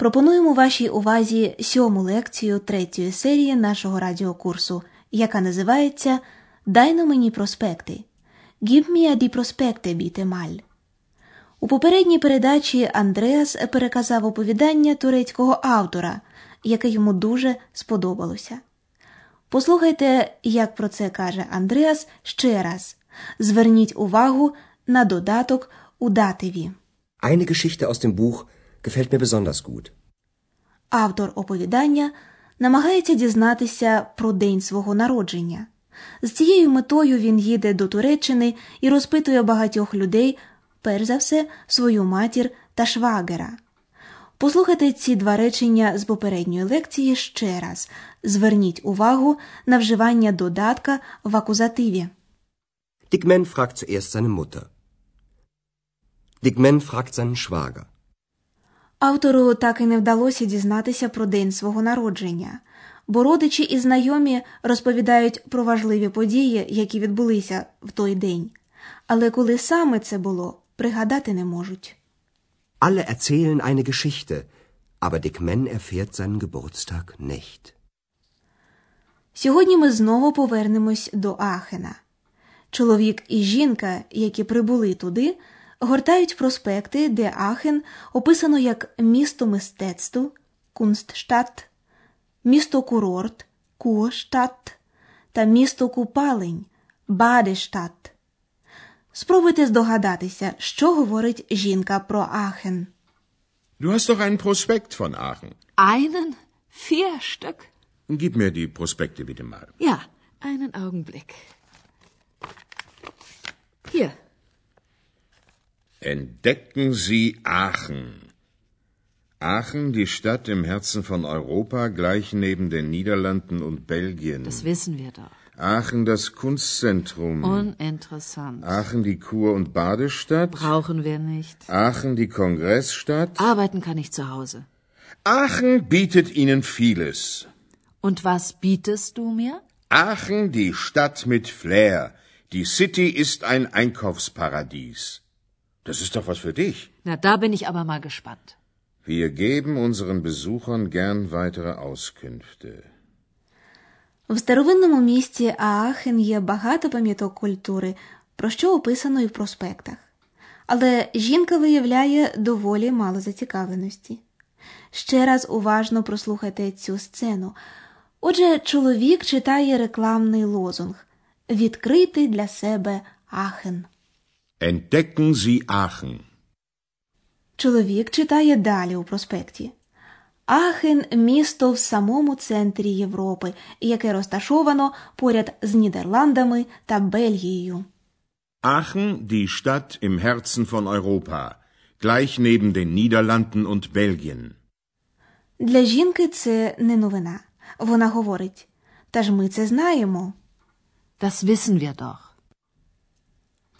пропонуємо вашій увазі сьому лекцію третьої серії нашого радіокурсу, яка називається Дайно мені проспекти. Gib mir die Prospekte, bitte mal. У попередній передачі Андреас переказав оповідання турецького автора, яке йому дуже сподобалося. Послухайте, як про це каже Андреас ще раз. Зверніть увагу на додаток у дативі. Eine Geschichte aus dem Buch gefällt mir besonders gut. Автор оповідання намагається дізнатися про день свого народження. З цією метою він їде до Туреччини і розпитує багатьох людей, перш за все, свою матір та швагера. Послухайте ці два речення з попередньої лекції ще раз. Зверніть увагу на вживання додатка в акузативі. Dick Man fragt zuerst seine Mutter. Dick Man fragt seinen Schwager. Автору так і не вдалося дізнатися про день свого народження, бо родичі і знайомі розповідають про важливі події, які відбулися в той день. Але коли саме це було, пригадати не можуть. Alle erzählen eine Geschichte, aber Dick Man erfährt seinen Geburtstag nicht. Сьогодні ми знову повернемось до Ахена. Чоловік і жінка, які прибули туди, гортають проспекти, де Ахен описано як місто мистецтв Кунстштадт, місто курорт Курштадт та місто купалень Бадештадт. Спробуйте здогадатися, що говорить жінка про Ахен. Du hast doch einen Prospekt von Aachen. Einen? Vier Stück? Gib mir die Prospekte bitte mal. Ja, einen Augenblick. Hier, Entdecken Sie Aachen. Aachen, die Stadt im Herzen von Europa, gleich neben den Niederlanden und Belgien. das wissen wir doch. Aachen, das Kunstzentrum. Uninteressant. Aachen, die Kur- und Badestadt. Brauchen wir nicht. Aachen, die Kongressstadt. Arbeiten kann ich zu Hause. Aachen bietet Ihnen vieles. Und was bietest du mir? Aachen, die Stadt mit Flair. Die City ist ein Einkaufsparadies. Das ist doch was für dich. Na, da bin ich aber mal gespannt. Wir geben unseren Besuchern gern weitere Auskünfte. В старовинному місті Аахен є багато пам'яток культури, про що описано і в проспектах. Але жінка виявляє доволі мало зацікавленості. Ще раз уважно прослухайте цю сцену. Отже, чоловік читає рекламний лозунг Відкрити для себе Ахен. Entdecken Sie Aachen. Чоловік читає далі у проспекті. Ахен місто в самому центрі Європи, яке розташовано поряд з Нідерландами та Бельгією. Aachen, die Stadt im Herzen von Europa, gleich neben den Niederlanden und Belgien. Для жінки це не новина. Вона говорить: Та ж ми це знаємо. Das wissen wir doch.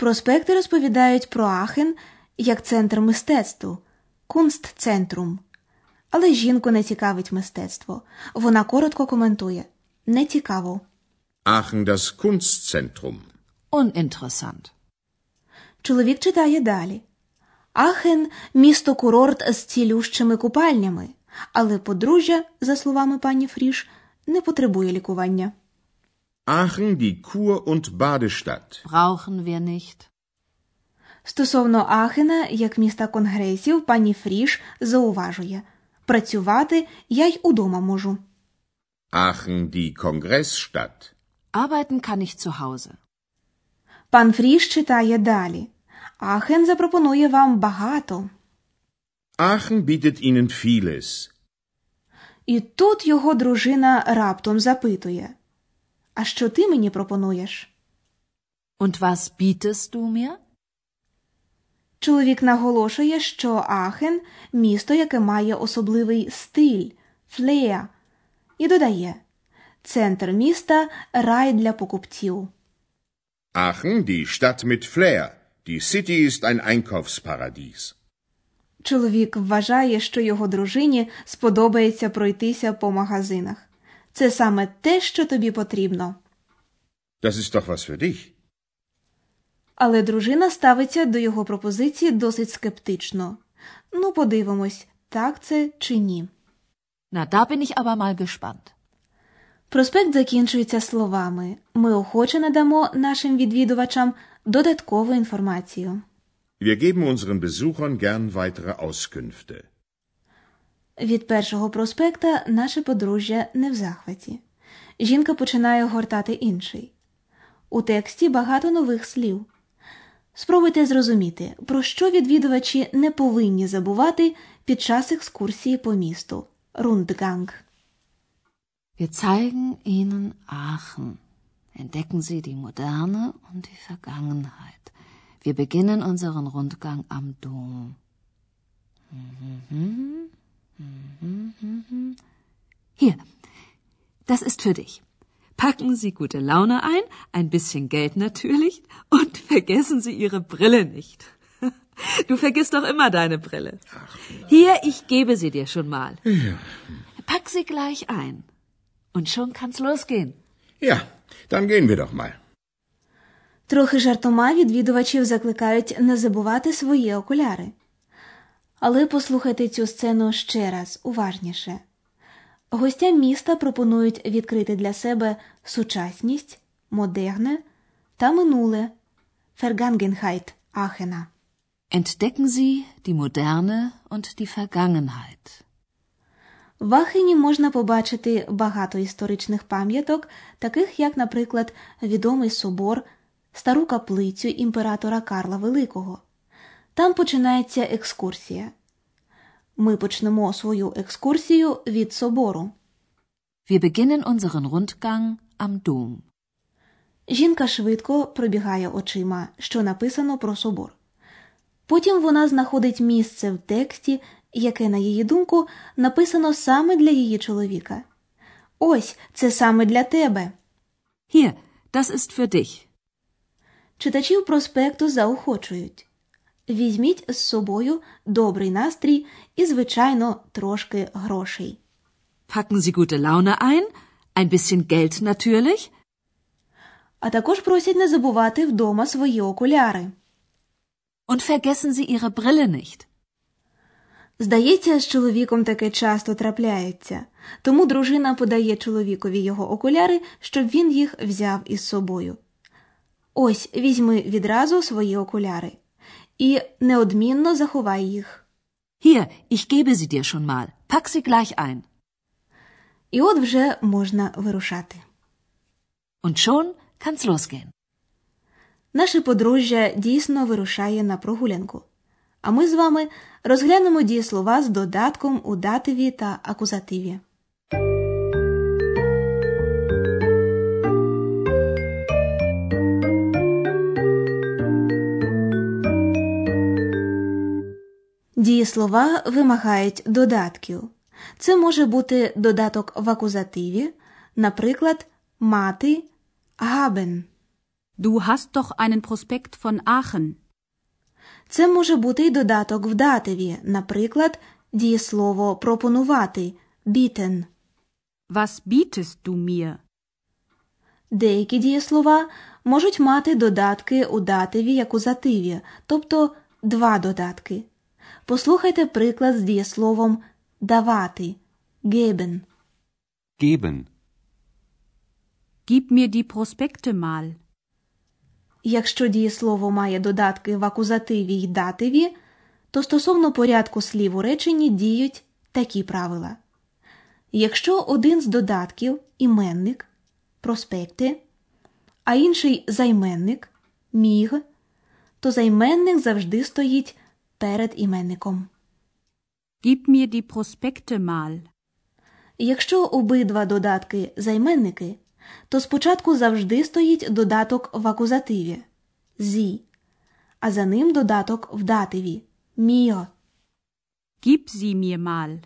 Проспекти розповідають про Ахен як центр мистецтву Кунстцентрум. Але жінку не цікавить мистецтво. Вона коротко коментує не цікаво. Aachen, das Kunstzentrum. Uninteressant. Чоловік читає далі. Ахен місто курорт з цілющими купальнями, але подружжя, за словами пані Фріш, не потребує лікування. Aachen, die Kur- und Badestadt. Brauchen wir nicht. Стосовно Ахена, як міста конгресів, пані Фріш зауважує працювати я й удома можу. Aachen, die Kongressstadt. Arbeiten kann ich zu Hause. Пан Фріш читає далі. Ахен запропонує вам багато. Aachen bietet Ihnen vieles. І тут його дружина раптом запитує: А що ти мені пропонуєш? Und was bietest du mir? Чоловік наголошує, що Ахен місто, яке має особливий стиль, флея, і додає: центр міста, рай для покупців. Aachen, die Stadt mit Flair. Die City ist ein Einkaufsparadies. Чоловік вважає, що його дружині сподобається пройтися по магазинах. Це саме те, що тобі потрібно. Das ist doch was für dich. Але дружина ставиться до його пропозиції досить скептично. Ну, подивимось, так це чи ні. Na, da bin ich aber mal gespannt. Проспект закінчується словами Ми охоче надамо нашим відвідувачам додаткову інформацію. Wir geben unseren Besuchern gern weitere Auskünfte. Від першого проспекта наше подружжя не в захваті. Жінка починає гортати інший. У тексті багато нових слів. Спробуйте зрозуміти, про що відвідувачі не повинні забувати під час екскурсії по місту. Рундганг. Wir zeigen Ihnen Aachen. Entdecken Sie die Moderne und die Vergangenheit. Wir beginnen unseren Rundgang am Dom. Hier, das ist für dich. Packen Sie gute Laune ein, ein bisschen Geld natürlich, und vergessen Sie Ihre Brille nicht. Du vergisst doch immer deine Brille. Hier, ich gebe sie dir schon mal. Pack sie gleich ein. Und schon kann's losgehen. Ja, dann gehen wir doch mal. Трохи жартома відвідувачів закликають не забувати свої окуляри. Але послухайте цю сцену ще раз уважніше. Гостям міста пропонують відкрити для себе сучасність, модерне та минуле Vergangenheit Ахена. Entdecken Sie die Moderne und die Vergangenheit. В Ахені можна побачити багато історичних пам'яток, таких як, наприклад, відомий собор, стару каплицю імператора Карла Великого. Там починається екскурсія. Ми почнемо свою екскурсію від собору. Wir beginnen unseren Rundgang am Dom. Жінка швидко пробігає очима, що написано про собор. Потім вона знаходить місце в тексті, яке, на її думку, написано саме для її чоловіка. Ось це саме для тебе. Hier, das ist für dich. Читачів проспекту заохочують. Візьміть з собою добрий настрій і, звичайно, трошки грошей. Packen Sie gute Laune ein, ein bisschen Geld natürlich, А також просять не забувати вдома свої окуляри. und vergessen Sie Ihre Brille nicht. Здається, з чоловіком таке часто трапляється, тому дружина подає чоловікові його окуляри, щоб він їх взяв із собою. Ось візьми відразу свої окуляри і неодмінно заховай їх. Hier, ich gebe sie dir schon mal. Pack sie gleich ein. І от вже можна вирушати. Und schon kann's losgehen. Наше подружжя дійсно вирушає на прогулянку. А ми з вами розглянемо дієслова з додатком у дативі та акузативі. Дієслова вимагають додатків. Це може бути додаток в акузативі, наприклад, мати haben. Du hast doch einen Prospekt von Aachen. Це може бути й додаток в дативі, наприклад, дієслово пропонувати bieten. Was bietest du mir? Деякі дієслова можуть мати додатки у дативі як у зативі, тобто два додатки. Послухайте приклад з дієсловом давати geben. Geben. Gib mir die Prospekte mal. Якщо дієслово має додатки в акузативі й дативі, то стосовно порядку слів у реченні діють такі правила. Якщо один з додатків іменник проспекти, а інший займенник міг, то займенник завжди стоїть перед іменником. Gib mir die Prospekte mal. Якщо обидва додатки займенники, то спочатку завжди стоїть додаток в акузативі зі, а за ним додаток в дативі міо. Gib sie mir mal.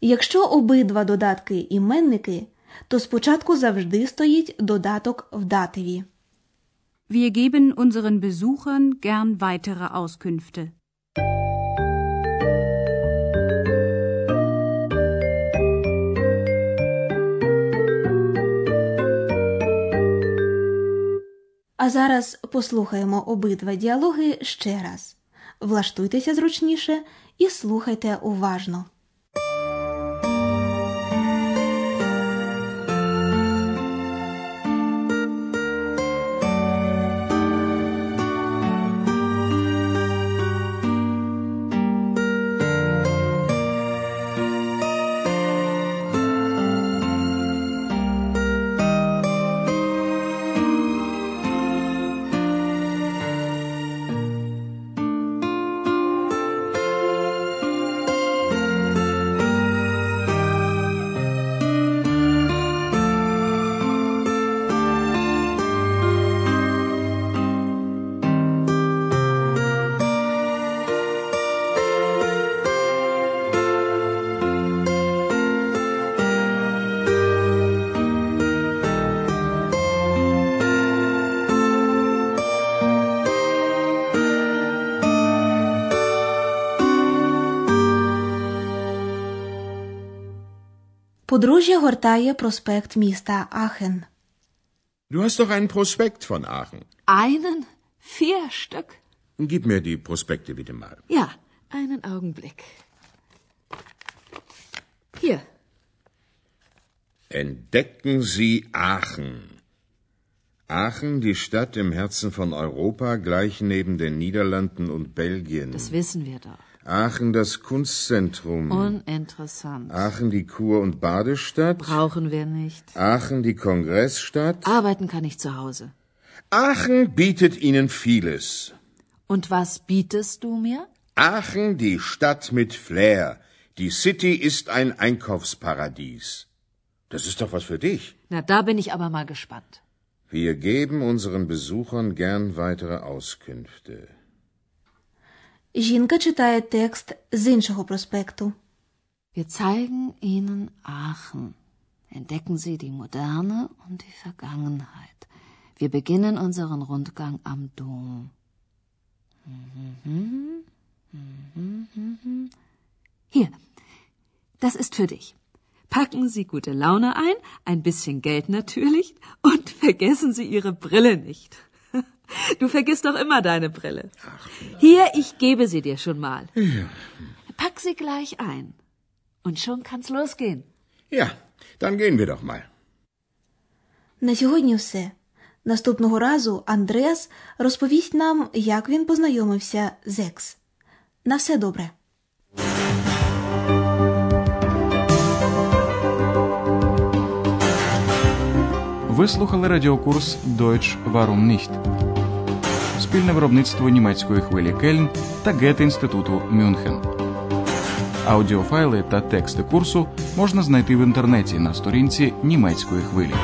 Якщо обидва додатки іменники, то спочатку завжди стоїть додаток в дативі. Wir geben unseren Besuchern gern weitere Auskünfte. А зараз послухаємо обидва діалоги ще раз. Влаштуйтеся зручніше і слухайте уважно. Подружжя гортає проспект міста Ахен. Du hast doch einen Prospekt von Aachen. Einen? Vier Stück? Gib mir die Prospekte bitte mal. Ja, einen Augenblick. Hier. Entdecken Sie Aachen. Aachen, die Stadt im Herzen von Europa, gleich neben den Niederlanden und Belgien. Das wissen wir doch. Aachen, das Kunstzentrum. Uninteressant. Aachen, die Kur- und Badestadt. Brauchen wir nicht. Aachen, die Kongressstadt. Arbeiten kann ich zu Hause. Aachen bietet Ihnen vieles. Und was bietest du mir? Aachen, die Stadt mit Flair. Die City ist ein Einkaufsparadies. Das ist doch was für dich. Na, da bin ich aber mal gespannt. Wir geben unseren Besuchern gern weitere Auskünfte. Жінка читає текст з іншого проспекту. Wir zeigen Ihnen Aachen. Entdecken Sie die Moderne und die Vergangenheit. Wir beginnen unseren Rundgang am Dom. Mhm, mhm, mhm. Hier, das ist für dich. Packen Sie gute Laune ein, ein bisschen Geld natürlich und vergessen Sie Ihre Brille nicht. Du vergisst doch immer deine Brille. Hier, ich gebe sie dir schon mal. Pack sie gleich ein. Und schon kann's losgehen. Ja, dann gehen wir doch mal. На сьогодні все. Наступного разу Андреас розповість нам, як він познайомився з Екс. На все добре. Ви слухали радіокурс Deutsch Warum nicht? Спільне виробництво німецької хвилі Кельн та Гете-інституту Мюнхен. Аудіофайли та тексти курсу можна знайти в інтернеті на сторінці німецької хвилі.